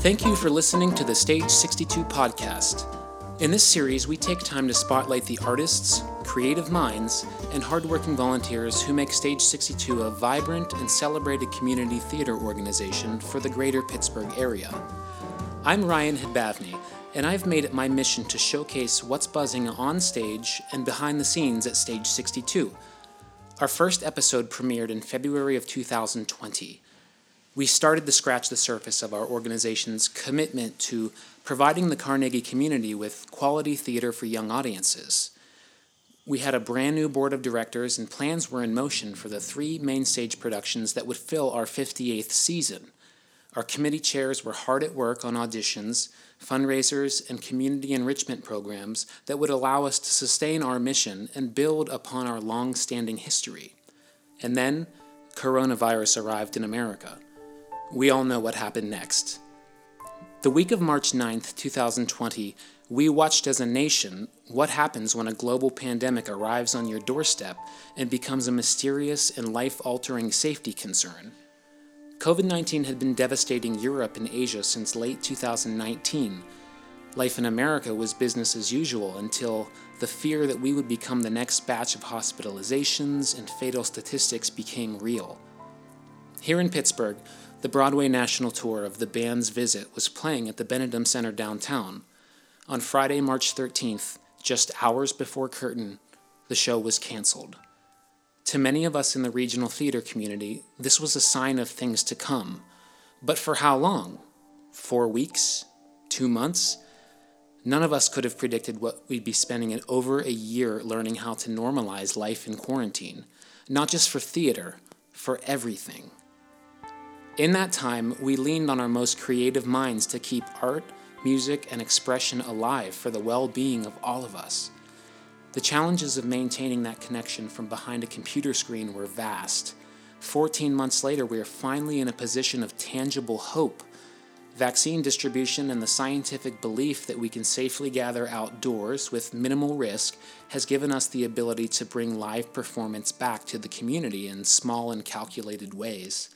Thank you for listening to the Stage 62 podcast. In this series, we take time to spotlight the artists, creative minds, and hardworking volunteers who make Stage 62 a vibrant and celebrated community theater organization for the greater Pittsburgh area. I'm Ryan Hadbavny, and I've made it my mission to showcase what's buzzing on stage and behind the scenes at Stage 62. Our first episode premiered in February of 2020 we started to scratch the surface of our organization's commitment to providing the Carnegie community with quality theater for young audiences. We had a brand new board of directors, and plans were in motion for the three main stage productions that would fill our 58th season. Our committee chairs were hard at work on auditions, fundraisers, and community enrichment programs that would allow us to sustain our mission and build upon our long standing history. And then, coronavirus arrived in America. We all know what happened next. The week of March 9th, 2020, we watched as a nation what happens when a global pandemic arrives on your doorstep and becomes a mysterious and life altering safety concern. COVID 19 had been devastating Europe and Asia since late 2019. Life in America was business as usual until the fear that we would become the next batch of hospitalizations and fatal statistics became real. Here in Pittsburgh, the Broadway national tour of The Band's Visit was playing at the Benedum Center downtown. On Friday, March 13th, just hours before curtain, the show was canceled. To many of us in the regional theater community, this was a sign of things to come. But for how long? Four weeks? Two months? None of us could have predicted what we'd be spending in over a year learning how to normalize life in quarantine, not just for theater, for everything. In that time, we leaned on our most creative minds to keep art, music, and expression alive for the well being of all of us. The challenges of maintaining that connection from behind a computer screen were vast. 14 months later, we are finally in a position of tangible hope. Vaccine distribution and the scientific belief that we can safely gather outdoors with minimal risk has given us the ability to bring live performance back to the community in small and calculated ways.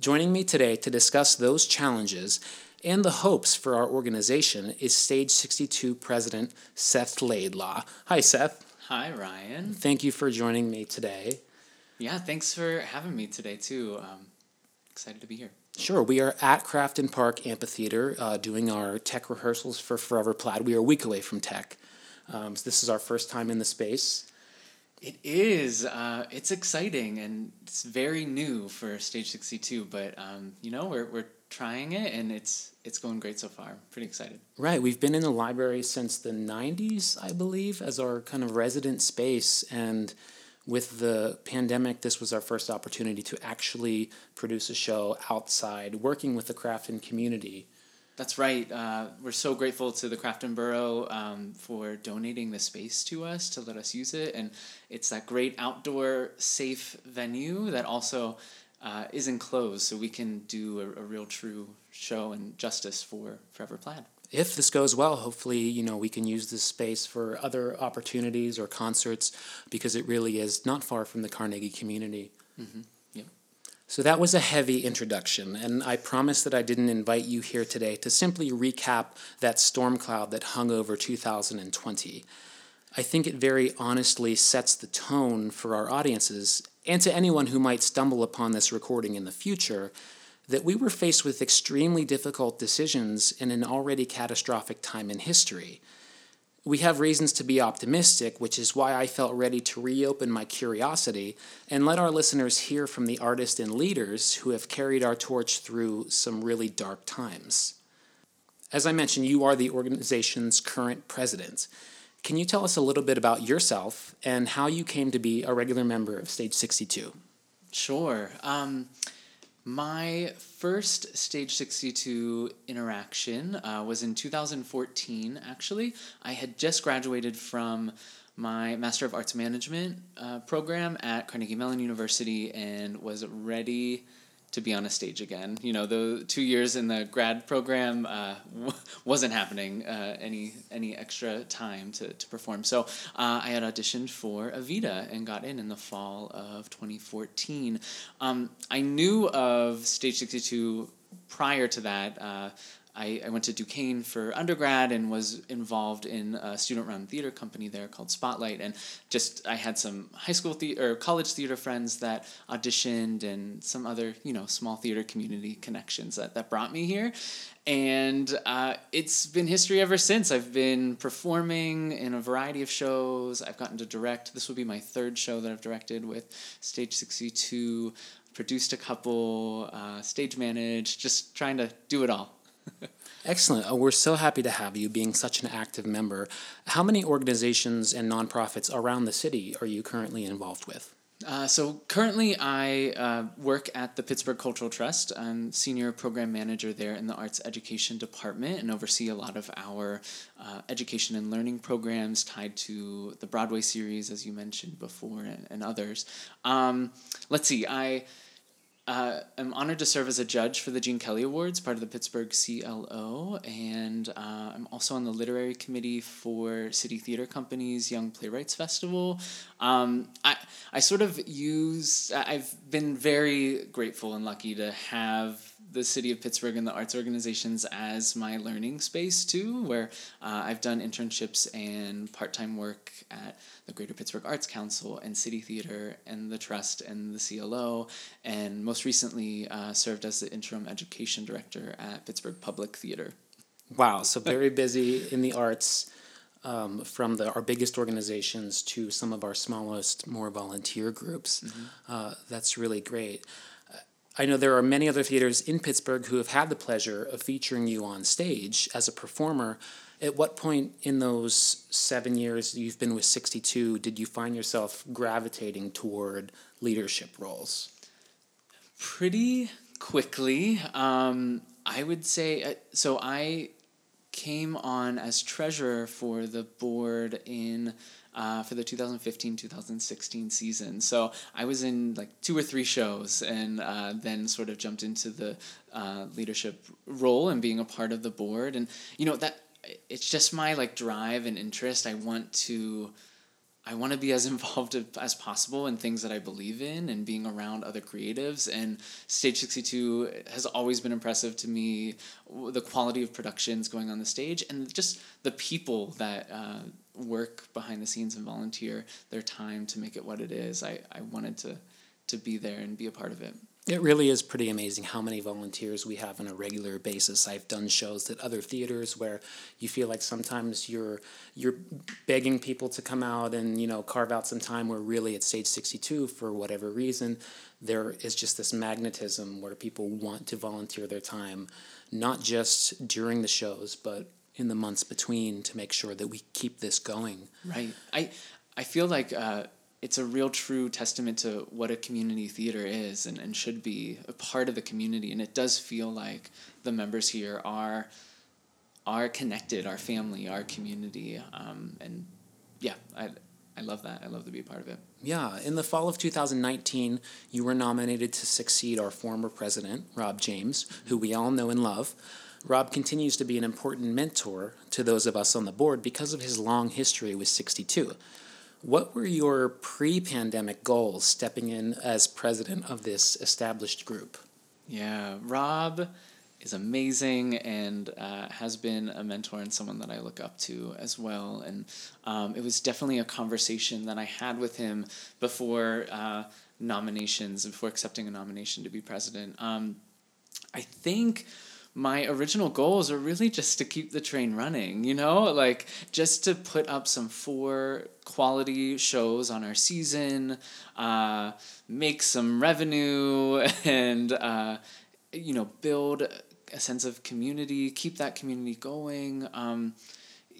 Joining me today to discuss those challenges and the hopes for our organization is Stage 62 President Seth Laidlaw. Hi, Seth. Hi, Ryan. Thank you for joining me today. Yeah, thanks for having me today, too. Um, excited to be here. Sure. We are at Crafton Park Amphitheater uh, doing our tech rehearsals for Forever Plaid. We are a week away from tech. Um, so this is our first time in the space. It is. Uh, it's exciting and it's very new for Stage 62, but um, you know, we're, we're trying it and it's it's going great so far. pretty excited. Right. We've been in the library since the 90s, I believe, as our kind of resident space. And with the pandemic, this was our first opportunity to actually produce a show outside, working with the Crafton community. That's right. Uh, we're so grateful to the Crafton Borough um, for donating the space to us to let us use it. And it's that great outdoor, safe venue that also uh, is enclosed so we can do a, a, real, true show and justice for Forever Plaid. If this goes well, hopefully, you know, we can use this space for other opportunities or concerts because it really is not far from the Carnegie community. Mm-hmm. So that was a heavy introduction, and I promise that I didn't invite you here today to simply recap that storm cloud that hung over 2020. I think it very honestly sets the tone for our audiences and to anyone who might stumble upon this recording in the future that we were faced with extremely difficult decisions in an already catastrophic time in history we have reasons to be optimistic, which is why I felt ready to reopen my curiosity and let our listeners hear from the artists and leaders who have carried our torch through some really dark times. As I mentioned, you are the organization's current president. Can you tell us a little bit about yourself and how you came to be a regular member of Stage 62? Sure. Um, my first Stage 62 interaction uh, was in 2014, actually. I had just graduated from my Master of Arts Management uh, program at Carnegie Mellon University and was ready to be on a stage again. You know, the two years in the grad program uh, w- wasn't happening uh, any any extra time to, to perform. So uh, I had auditioned for Evita and got in in the fall of 2014. Um, I knew of Stage 62 prior to that. I, I went to Duquesne for undergrad and was involved in a student run theater company there called Spotlight. And just I had some high school theater or college theater friends that auditioned and some other, you know, small theater community connections that, that brought me here. And uh, it's been history ever since. I've been performing in a variety of shows. I've gotten to direct. This will be my third show that I've directed with Stage 62 produced a couple, uh, stage managed, just trying to do it all. Excellent. Oh, we're so happy to have you being such an active member. How many organizations and nonprofits around the city are you currently involved with? Uh, so currently, I uh, work at the Pittsburgh Cultural Trust. I'm senior program manager there in the arts education department and oversee a lot of our uh, education and learning programs tied to the Broadway series, as you mentioned before, and, and others. Um, let's see, I uh, I'm honored to serve as a judge for the Gene Kelly Awards, part of the Pittsburgh CLO, and uh, I'm also on the literary committee for City Theater Company's Young Playwrights Festival. Um, I I sort of use I've been very grateful and lucky to have the city of Pittsburgh and the arts organizations as my learning space too, where uh, I've done internships and part time work at the Greater Pittsburgh Arts Council and City Theater and the Trust and the CLO, and most recently uh, served as the interim education director at Pittsburgh Public Theater. Wow, so very busy in the arts. Um, from the, our biggest organizations to some of our smallest, more volunteer groups. Mm-hmm. Uh, that's really great. I know there are many other theaters in Pittsburgh who have had the pleasure of featuring you on stage as a performer. At what point in those seven years you've been with 62 did you find yourself gravitating toward leadership roles? Pretty quickly. Um, I would say, uh, so I came on as treasurer for the board in uh, for the 2015-2016 season. So I was in like two or three shows, and uh, then sort of jumped into the uh, leadership role and being a part of the board. And you know that it's just my like drive and interest. I want to I want to be as involved as possible in things that I believe in and being around other creatives. And Stage 62 has always been impressive to me the quality of productions going on the stage and just the people that uh, work behind the scenes and volunteer their time to make it what it is. I, I wanted to, to be there and be a part of it. It really is pretty amazing how many volunteers we have on a regular basis. I've done shows at other theaters where you feel like sometimes you're you're begging people to come out and you know carve out some time. Where really at stage sixty two, for whatever reason, there is just this magnetism where people want to volunteer their time, not just during the shows, but in the months between to make sure that we keep this going. Right. I I feel like. Uh, it's a real true testament to what a community theater is and, and should be a part of the community. And it does feel like the members here are are connected our family our community. Um, and yeah I, I love that. I love to be a part of it. Yeah. In the fall of 2019 you were nominated to succeed our former president rob james who we all know and love. Rob continues to be an important mentor to those of us on the board because of his long history with 62. What were your pre pandemic goals stepping in as president of this established group? Yeah, Rob is amazing and uh, has been a mentor and someone that I look up to as well. And um, it was definitely a conversation that I had with him before uh, nominations, before accepting a nomination to be president. Um, I think my original goals are really just to keep the train running, you know, like just to put up some four quality shows on our season, uh, make some revenue, and, uh, you know, build a sense of community, keep that community going. Um,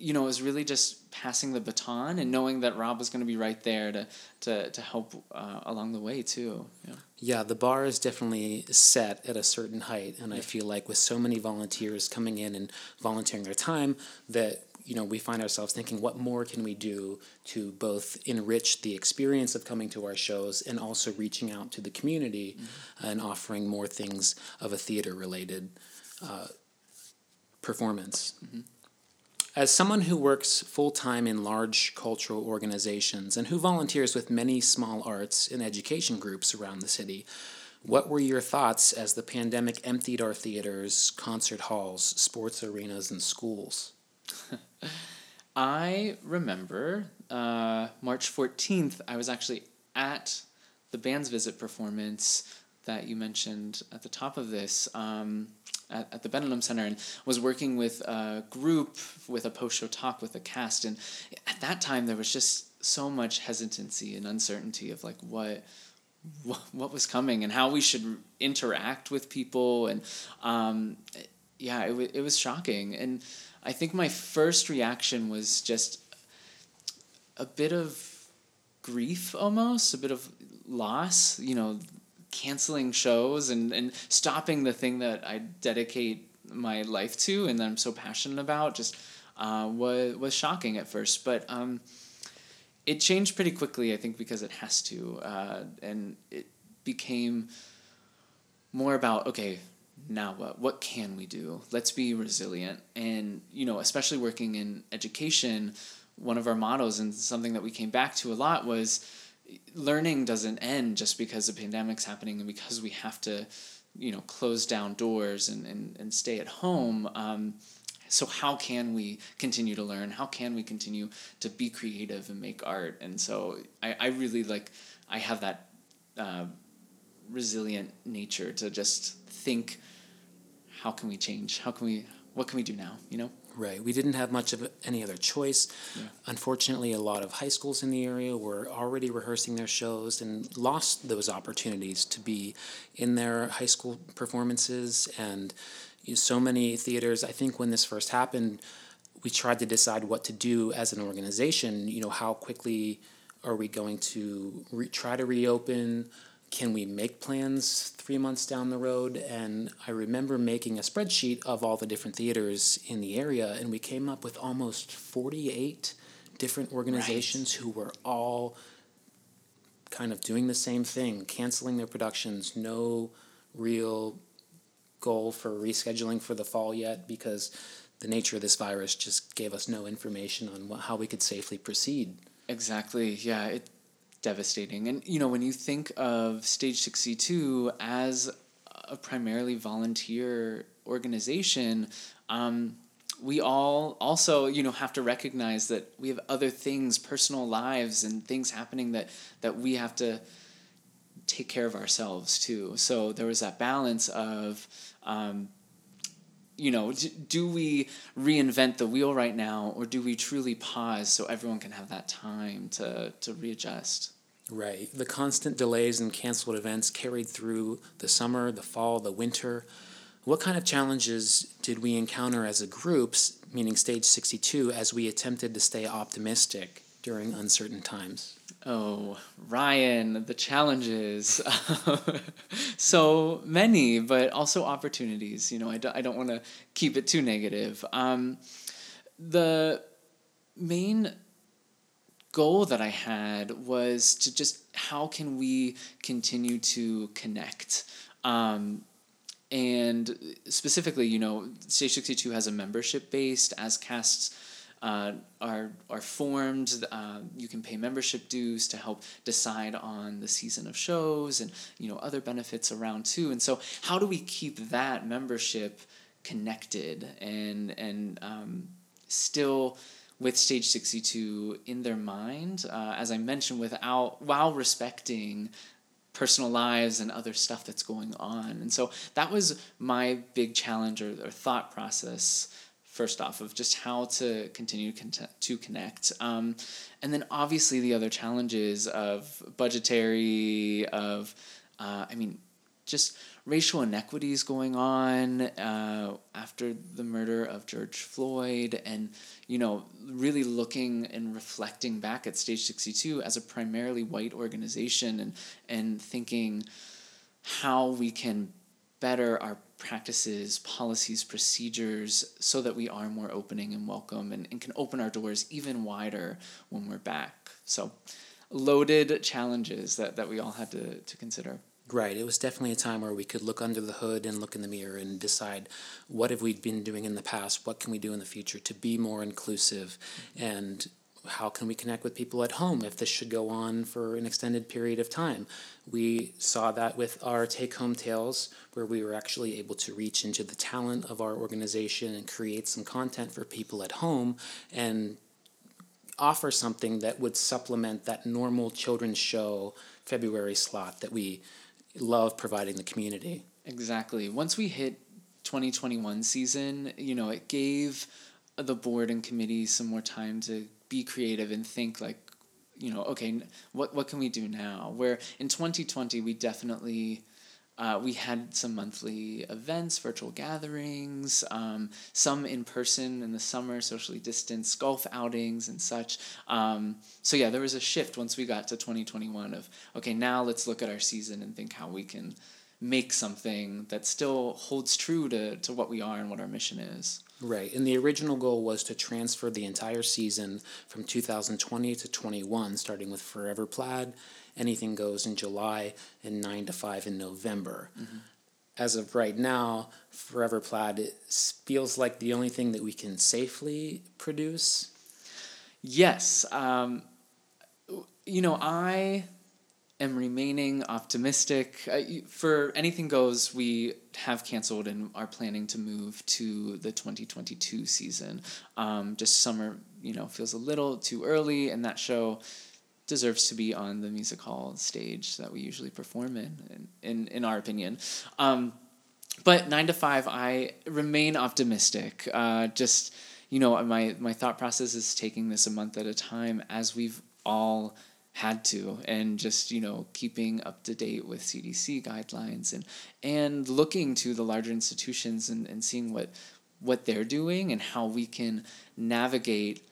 you know, it was really just passing the baton and knowing that Rob was going to be right there to to to help uh, along the way too. Yeah. yeah, the bar is definitely set at a certain height, and yeah. I feel like with so many volunteers coming in and volunteering their time, that you know we find ourselves thinking, what more can we do to both enrich the experience of coming to our shows and also reaching out to the community mm-hmm. and offering more things of a theater related uh, performance. Mm-hmm. As someone who works full time in large cultural organizations and who volunteers with many small arts and education groups around the city, What were your thoughts as the pandemic emptied our theaters, concert halls, sports arenas, and schools? I remember uh, March 14th, I was actually at the Band's Visit performance that you mentioned at the top of this um, at, at the Benedum Center and was working with a group with a post show talk with the cast. And at that time, there was just so much hesitancy and uncertainty of like what what was coming and how we should interact with people and um, yeah it, w- it was shocking and i think my first reaction was just a bit of grief almost a bit of loss you know canceling shows and, and stopping the thing that i dedicate my life to and that i'm so passionate about just uh, was, was shocking at first but um, it changed pretty quickly, I think, because it has to, uh, and it became more about okay, now what? What can we do? Let's be resilient, and you know, especially working in education, one of our mottos and something that we came back to a lot was learning doesn't end just because the pandemic's happening and because we have to you know close down doors and, and, and stay at home um, so how can we continue to learn? How can we continue to be creative and make art? And so i, I really like i have that uh, resilient nature to just think how can we change? How can we what can we do now you know Right. We didn't have much of any other choice. Yeah. Unfortunately, a lot of high schools in the area were already rehearsing their shows and lost those opportunities to be in their high school performances and so many theaters, I think when this first happened, we tried to decide what to do as an organization. You know, how quickly are we going to re- try to reopen? Can we make plans three months down the road? And I remember making a spreadsheet of all the different theaters in the area, and we came up with almost 48 different organizations right. who were all kind of doing the same thing, canceling their productions, no real goal for rescheduling for the fall yet because the nature of this virus just gave us no information on what, how we could safely proceed. Exactly. Yeah, it's devastating. And you know, when you think of Stage 62 as a primarily volunteer organization, um, we all also you know have to recognize that we have other things personal lives and things happening that that we have to take care of ourselves too so there was that balance of um, you know, do we reinvent the wheel right now, or do we truly pause so everyone can have that time to to readjust? Right. The constant delays and canceled events carried through the summer, the fall, the winter. What kind of challenges did we encounter as a group, meaning Stage 62, as we attempted to stay optimistic during uncertain times? Oh, Ryan, the challenges. so many, but also opportunities. You know, I, do, I don't want to keep it too negative. Um, the main goal that I had was to just how can we continue to connect? Um, and specifically, you know, Stage 62 has a membership based as casts uh, are are formed. Uh, you can pay membership dues to help decide on the season of shows and you know other benefits around too. And so, how do we keep that membership connected and and um, still with stage 62 in their mind uh, as i mentioned without while respecting personal lives and other stuff that's going on and so that was my big challenge or, or thought process first off of just how to continue to connect. Um, and then obviously the other challenges of budgetary of uh, i mean just racial inequities going on uh, after the murder of george floyd and you know really looking and reflecting back at stage 62 as a primarily white organization and and thinking how we can better our practices, policies, procedures, so that we are more opening and welcome and, and can open our doors even wider when we're back. So, loaded challenges that, that we all had to, to consider. Right. It was definitely a time where we could look under the hood and look in the mirror and decide what have we been doing in the past, what can we do in the future to be more inclusive and how can we connect with people at home if this should go on for an extended period of time? We saw that with our take home tales, where we were actually able to reach into the talent of our organization and create some content for people at home and offer something that would supplement that normal children's show February slot that we love providing the community. Exactly. Once we hit 2021 season, you know, it gave the board and committee some more time to be creative and think like, you know, okay, what what can we do now? Where in 2020 we definitely uh, we had some monthly events, virtual gatherings, um, some in person in the summer, socially distanced golf outings and such. Um, so yeah, there was a shift once we got to 2021 of okay, now let's look at our season and think how we can make something that still holds true to, to what we are and what our mission is. Right. And the original goal was to transfer the entire season from 2020 to 21, starting with Forever Plaid, Anything Goes in July, and 9 to 5 in November. Mm-hmm. As of right now, Forever Plaid feels like the only thing that we can safely produce. Yes. Um, you know, I am remaining optimistic. For Anything Goes, we have canceled and are planning to move to the 2022 season. Um, just summer, you know, feels a little too early, and that show deserves to be on the music hall stage that we usually perform in, in, in, in our opinion. Um, but nine to five, I remain optimistic. Uh, just, you know, my, my thought process is taking this a month at a time as we've all had to and just you know keeping up to date with cdc guidelines and and looking to the larger institutions and, and seeing what what they're doing and how we can navigate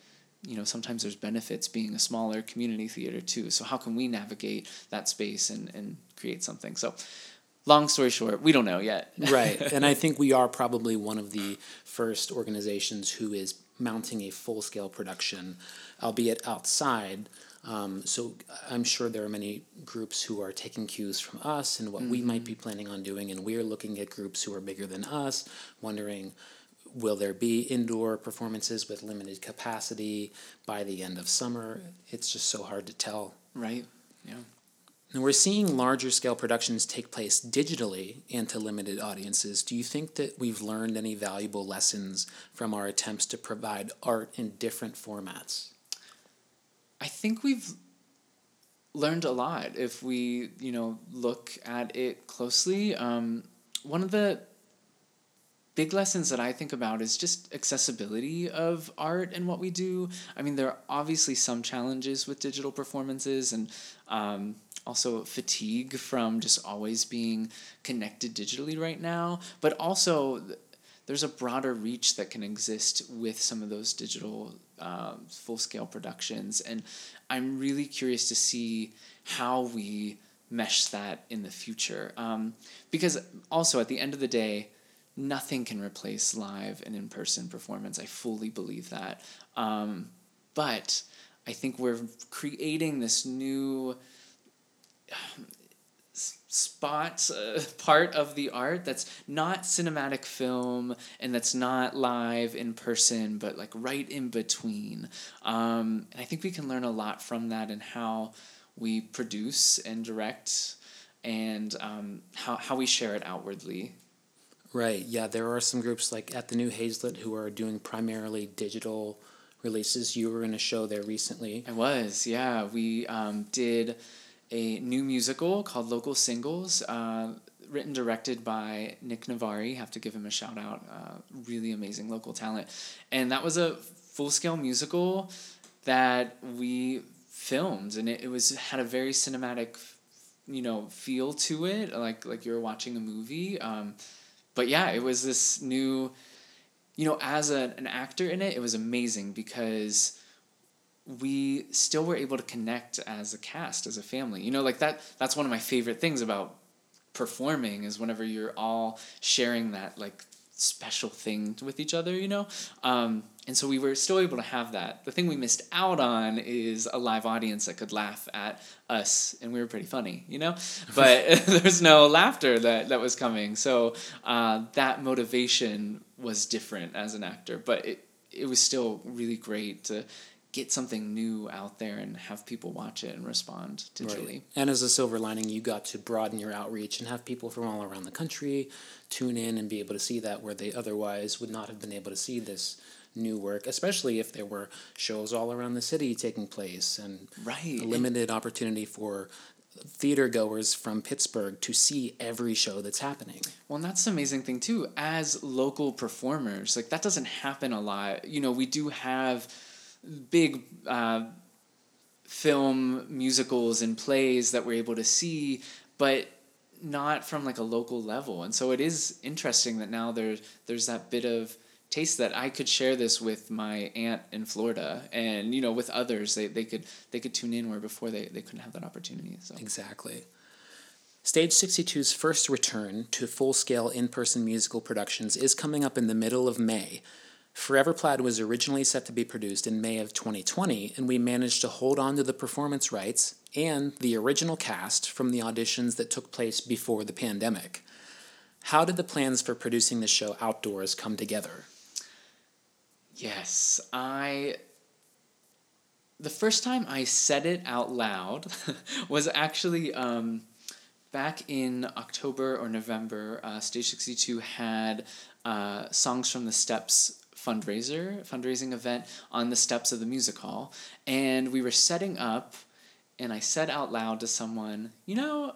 you know sometimes there's benefits being a smaller community theater too. So how can we navigate that space and and create something? So long story short we don't know yet. Right. And i think we are probably one of the first organizations who is mounting a full scale production albeit outside um, so I'm sure there are many groups who are taking cues from us and what mm-hmm. we might be mm-hmm. planning on doing, and we're looking at groups who are bigger than us, wondering will there be indoor performances with limited capacity by the end of summer? It's just so hard to tell. Right. Yeah. And we're seeing larger scale productions take place digitally and to limited audiences. Do you think that we've learned any valuable lessons from our attempts to provide art in different formats? I think we've learned a lot if we you know look at it closely. Um, one of the big lessons that I think about is just accessibility of art and what we do. I mean, there are obviously some challenges with digital performances and um, also fatigue from just always being connected digitally right now, but also there's a broader reach that can exist with some of those digital um, full scale productions. And I'm really curious to see how we mesh that in the future. Um, because also, at the end of the day, nothing can replace live and in person performance. I fully believe that. Um, but I think we're creating this new spot uh, part of the art that's not cinematic film and that's not live in person but like right in between. Um, and i think we can learn a lot from that and how we produce and direct and um, how, how we share it outwardly. Right. Yeah there are some groups like at the New Hazlett who are doing primarily digital releases. You were in a show there recently. I was yeah. We um, did a new musical called Local Singles, uh, written directed by Nick Navari. Have to give him a shout out. Uh, really amazing local talent, and that was a full scale musical that we filmed, and it, it was had a very cinematic, you know, feel to it, like like you were watching a movie. Um, but yeah, it was this new, you know, as a, an actor in it, it was amazing because we still were able to connect as a cast as a family. You know like that that's one of my favorite things about performing is whenever you're all sharing that like special thing with each other you know? Um, and so we were still able to have that. The thing we missed out on is a live audience that could laugh at us and we were pretty funny you know? But there's no laughter that that was coming. So uh, that motivation was different as an actor but it it was still really great to get something new out there and have people watch it and respond digitally. Right. And as a silver lining, you got to broaden your outreach and have people from all around the country tune in and be able to see that where they otherwise would not have been able to see this new work, especially if there were shows all around the city taking place and right. a limited opportunity for theater goers from Pittsburgh to see every show that's happening. Well, and that's the amazing thing too. As local performers, like that doesn't happen a lot. You know, we do have big uh, film musicals and plays that we're able to see, but not from like a local level. And so it is interesting that now there's there's that bit of taste that I could share this with my aunt in Florida and you know with others they, they could they could tune in where before they, they couldn't have that opportunity. So Exactly. Stage 62's first return to full scale in person musical productions is coming up in the middle of May Forever Plaid was originally set to be produced in May of 2020, and we managed to hold on to the performance rights and the original cast from the auditions that took place before the pandemic. How did the plans for producing the show outdoors come together? Yes, I. The first time I said it out loud was actually um, back in October or November. Uh, Stage 62 had uh, Songs from the Steps fundraiser, fundraising event on the steps of the music hall. And we were setting up, and I said out loud to someone, you know,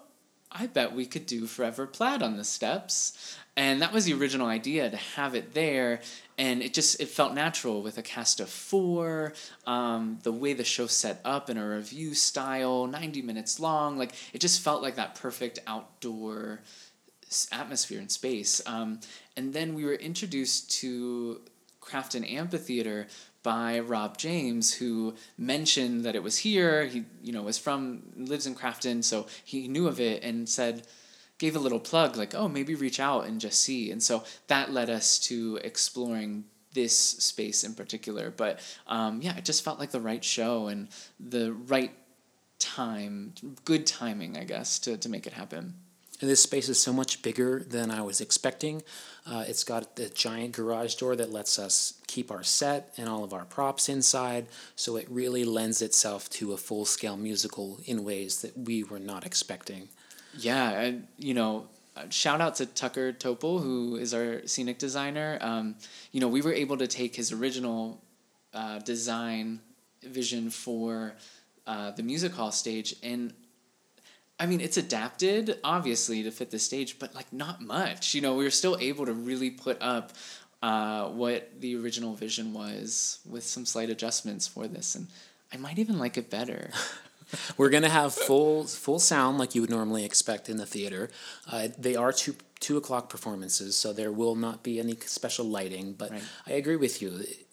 I bet we could do Forever Plaid on the steps. And that was the original idea to have it there. And it just it felt natural with a cast of four, um, the way the show set up in a review style, 90 minutes long. Like it just felt like that perfect outdoor atmosphere and space. Um, and then we were introduced to Crafton Amphitheater by Rob James, who mentioned that it was here. He, you know, was from lives in Crafton, so he knew of it and said, gave a little plug like, oh, maybe reach out and just see. And so that led us to exploring this space in particular. But um, yeah, it just felt like the right show and the right time, good timing, I guess, to to make it happen. And this space is so much bigger than I was expecting. Uh, it's got the giant garage door that lets us keep our set and all of our props inside, so it really lends itself to a full scale musical in ways that we were not expecting. Yeah, and you know, shout out to Tucker Topol, who is our scenic designer. Um, you know, we were able to take his original uh, design vision for uh, the music hall stage and I mean, it's adapted obviously to fit the stage, but like not much. You know, we were still able to really put up uh, what the original vision was with some slight adjustments for this, and I might even like it better. We're gonna have full full sound like you would normally expect in the theater. Uh, they are two two o'clock performances, so there will not be any special lighting. But right. I agree with you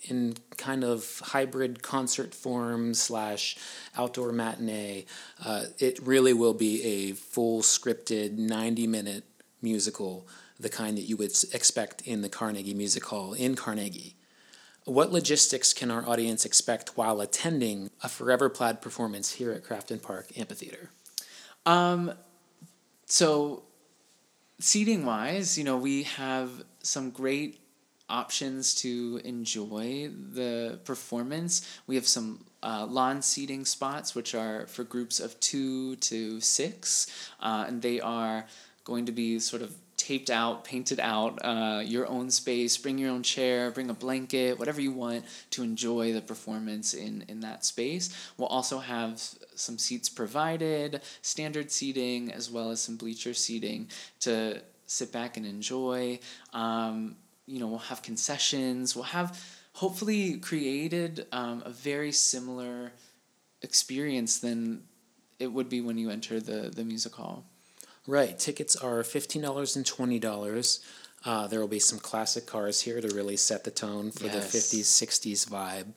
in kind of hybrid concert form slash outdoor matinee. Uh, it really will be a full scripted ninety minute musical, the kind that you would expect in the Carnegie Music Hall in Carnegie. What logistics can our audience expect while attending a Forever Plaid performance here at Crafton Park Amphitheater? Um, so, seating wise, you know, we have some great options to enjoy the performance. We have some uh, lawn seating spots, which are for groups of two to six, uh, and they are going to be sort of taped out, painted out, uh, your own space, bring your own chair, bring a blanket, whatever you want to enjoy the performance in, in that space. We'll also have some seats provided, standard seating, as well as some bleacher seating to sit back and enjoy. Um, you know, we'll have concessions. We'll have hopefully created um, a very similar experience than it would be when you enter the, the music hall. Right. Tickets are $15 and $20. Uh, there will be some classic cars here to really set the tone for yes. the 50s, 60s vibe.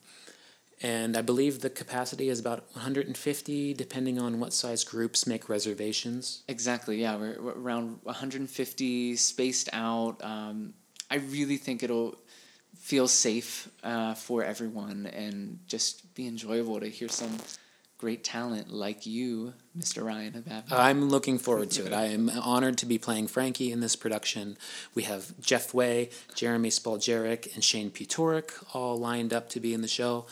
And I believe the capacity is about 150, depending on what size groups make reservations. Exactly, yeah. We're, we're around 150, spaced out. Um, I really think it'll feel safe uh, for everyone and just be enjoyable to hear some great talent like you, Mr. Ryan Habab. I'm looking forward to it. I am honored to be playing Frankie in this production. We have Jeff Way, Jeremy Spaljerik, and Shane Putorik all lined up to be in the show.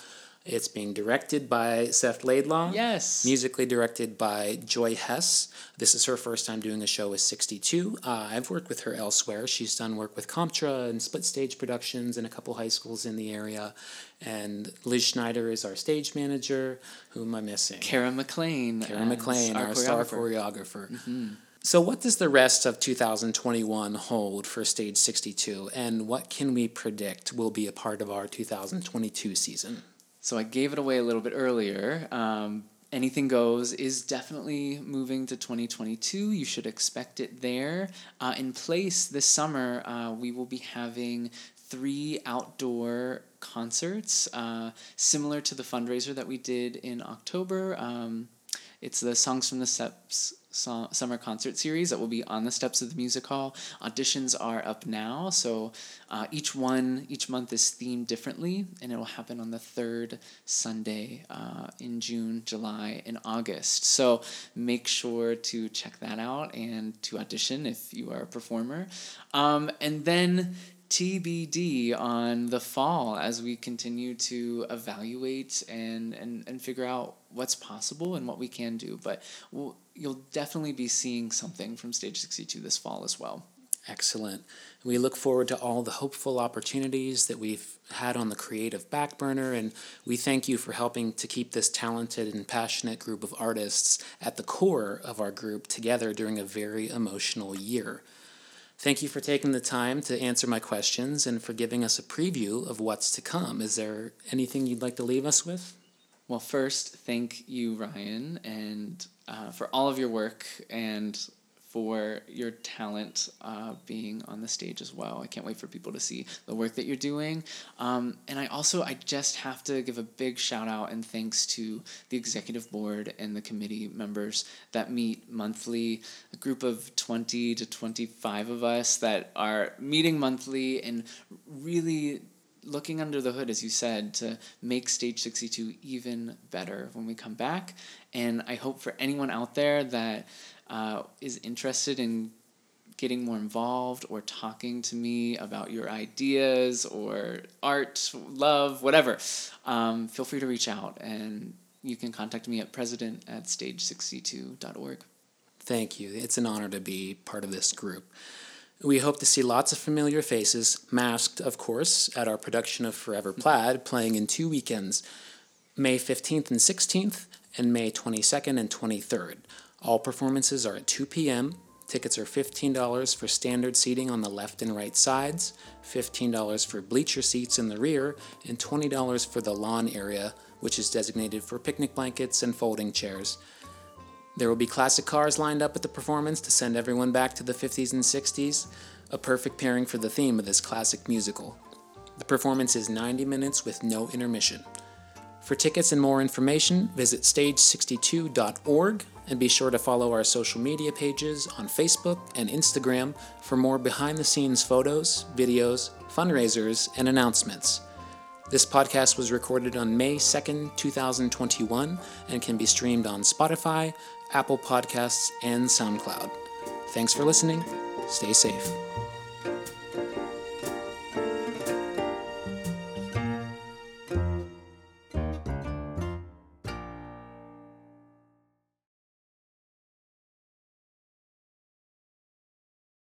It's being directed by Seth Laidlaw. Yes. Musically directed by Joy Hess. This is her first time doing a show with 62. Uh, I've worked with her elsewhere. She's done work with Comtra and Split Stage Productions and a couple high schools in the area. And Liz Schneider is our stage manager. Who am I missing? Kara McLean. Kara McLean, our, star choreographer. choreographer. So, what does the rest of 2021 hold for Stage 62, and what can we predict will be a part of our 2022 season? So I gave it away a little bit earlier. Um, Anything Goes is definitely moving to 2022. You should expect it there. Uh, in place this summer, uh, we will be having three outdoor concerts, uh, similar to the fundraiser that we did in October. Um, it's the Songs from the Steps summer concert series that will be on the steps of the music hall. Auditions are up now, so uh, each one, each month is themed differently, and it will happen on the third Sunday uh, in June, July, and August. So make sure to check that out and to audition if you are a performer. Um, and then TBD on the fall as we continue to evaluate and, and, and figure out what's possible and what we can do. But we'll, you'll definitely be seeing something from Stage 62 this fall as well. Excellent. We look forward to all the hopeful opportunities that we've had on the creative back burner, and we thank you for helping to keep this talented and passionate group of artists at the core of our group together during a very emotional year. Thank you for taking the time to answer my questions and for giving us a preview of what's to come. Is there anything you'd like to leave us with? Well, first, thank you, Ryan, and uh, for all of your work and for your talent uh, being on the stage as well. I can't wait for people to see the work that you're doing. Um, and I also, I just have to give a big shout out and thanks to the executive board and the committee members that meet monthly, a group of 20 to 25 of us that are meeting monthly and really looking under the hood, as you said, to make Stage 62 even better when we come back. And I hope for anyone out there that uh, is interested in getting more involved or talking to me about your ideas or art, love, whatever, um, feel free to reach out and you can contact me at president at stage62.org. Thank you. It's an honor to be part of this group. We hope to see lots of familiar faces, masked, of course, at our production of Forever Plaid, playing in two weekends May 15th and 16th, and May 22nd and 23rd. All performances are at 2 p.m. Tickets are $15 for standard seating on the left and right sides, $15 for bleacher seats in the rear, and $20 for the lawn area, which is designated for picnic blankets and folding chairs. There will be classic cars lined up at the performance to send everyone back to the 50s and 60s, a perfect pairing for the theme of this classic musical. The performance is 90 minutes with no intermission. For tickets and more information, visit stage62.org and be sure to follow our social media pages on Facebook and Instagram for more behind the scenes photos, videos, fundraisers, and announcements. This podcast was recorded on May 2nd, 2021, and can be streamed on Spotify, Apple Podcasts, and SoundCloud. Thanks for listening. Stay safe.